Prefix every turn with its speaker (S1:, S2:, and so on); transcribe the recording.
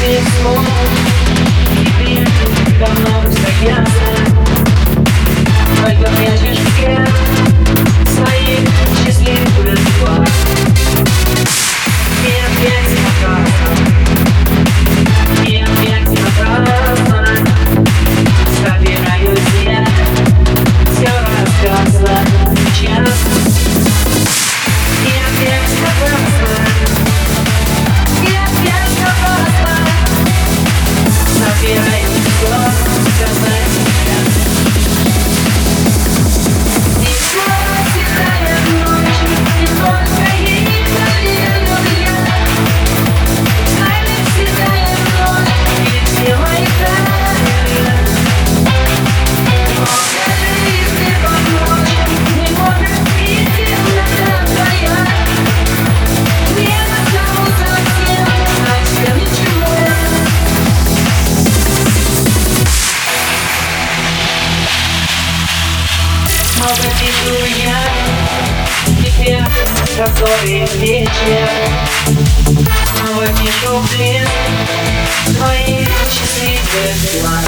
S1: письмо И приду, давно растаяться Пойдем, я чешу Много пишу я. Теперь, который вечер Снова пишу в Твои счастливые дела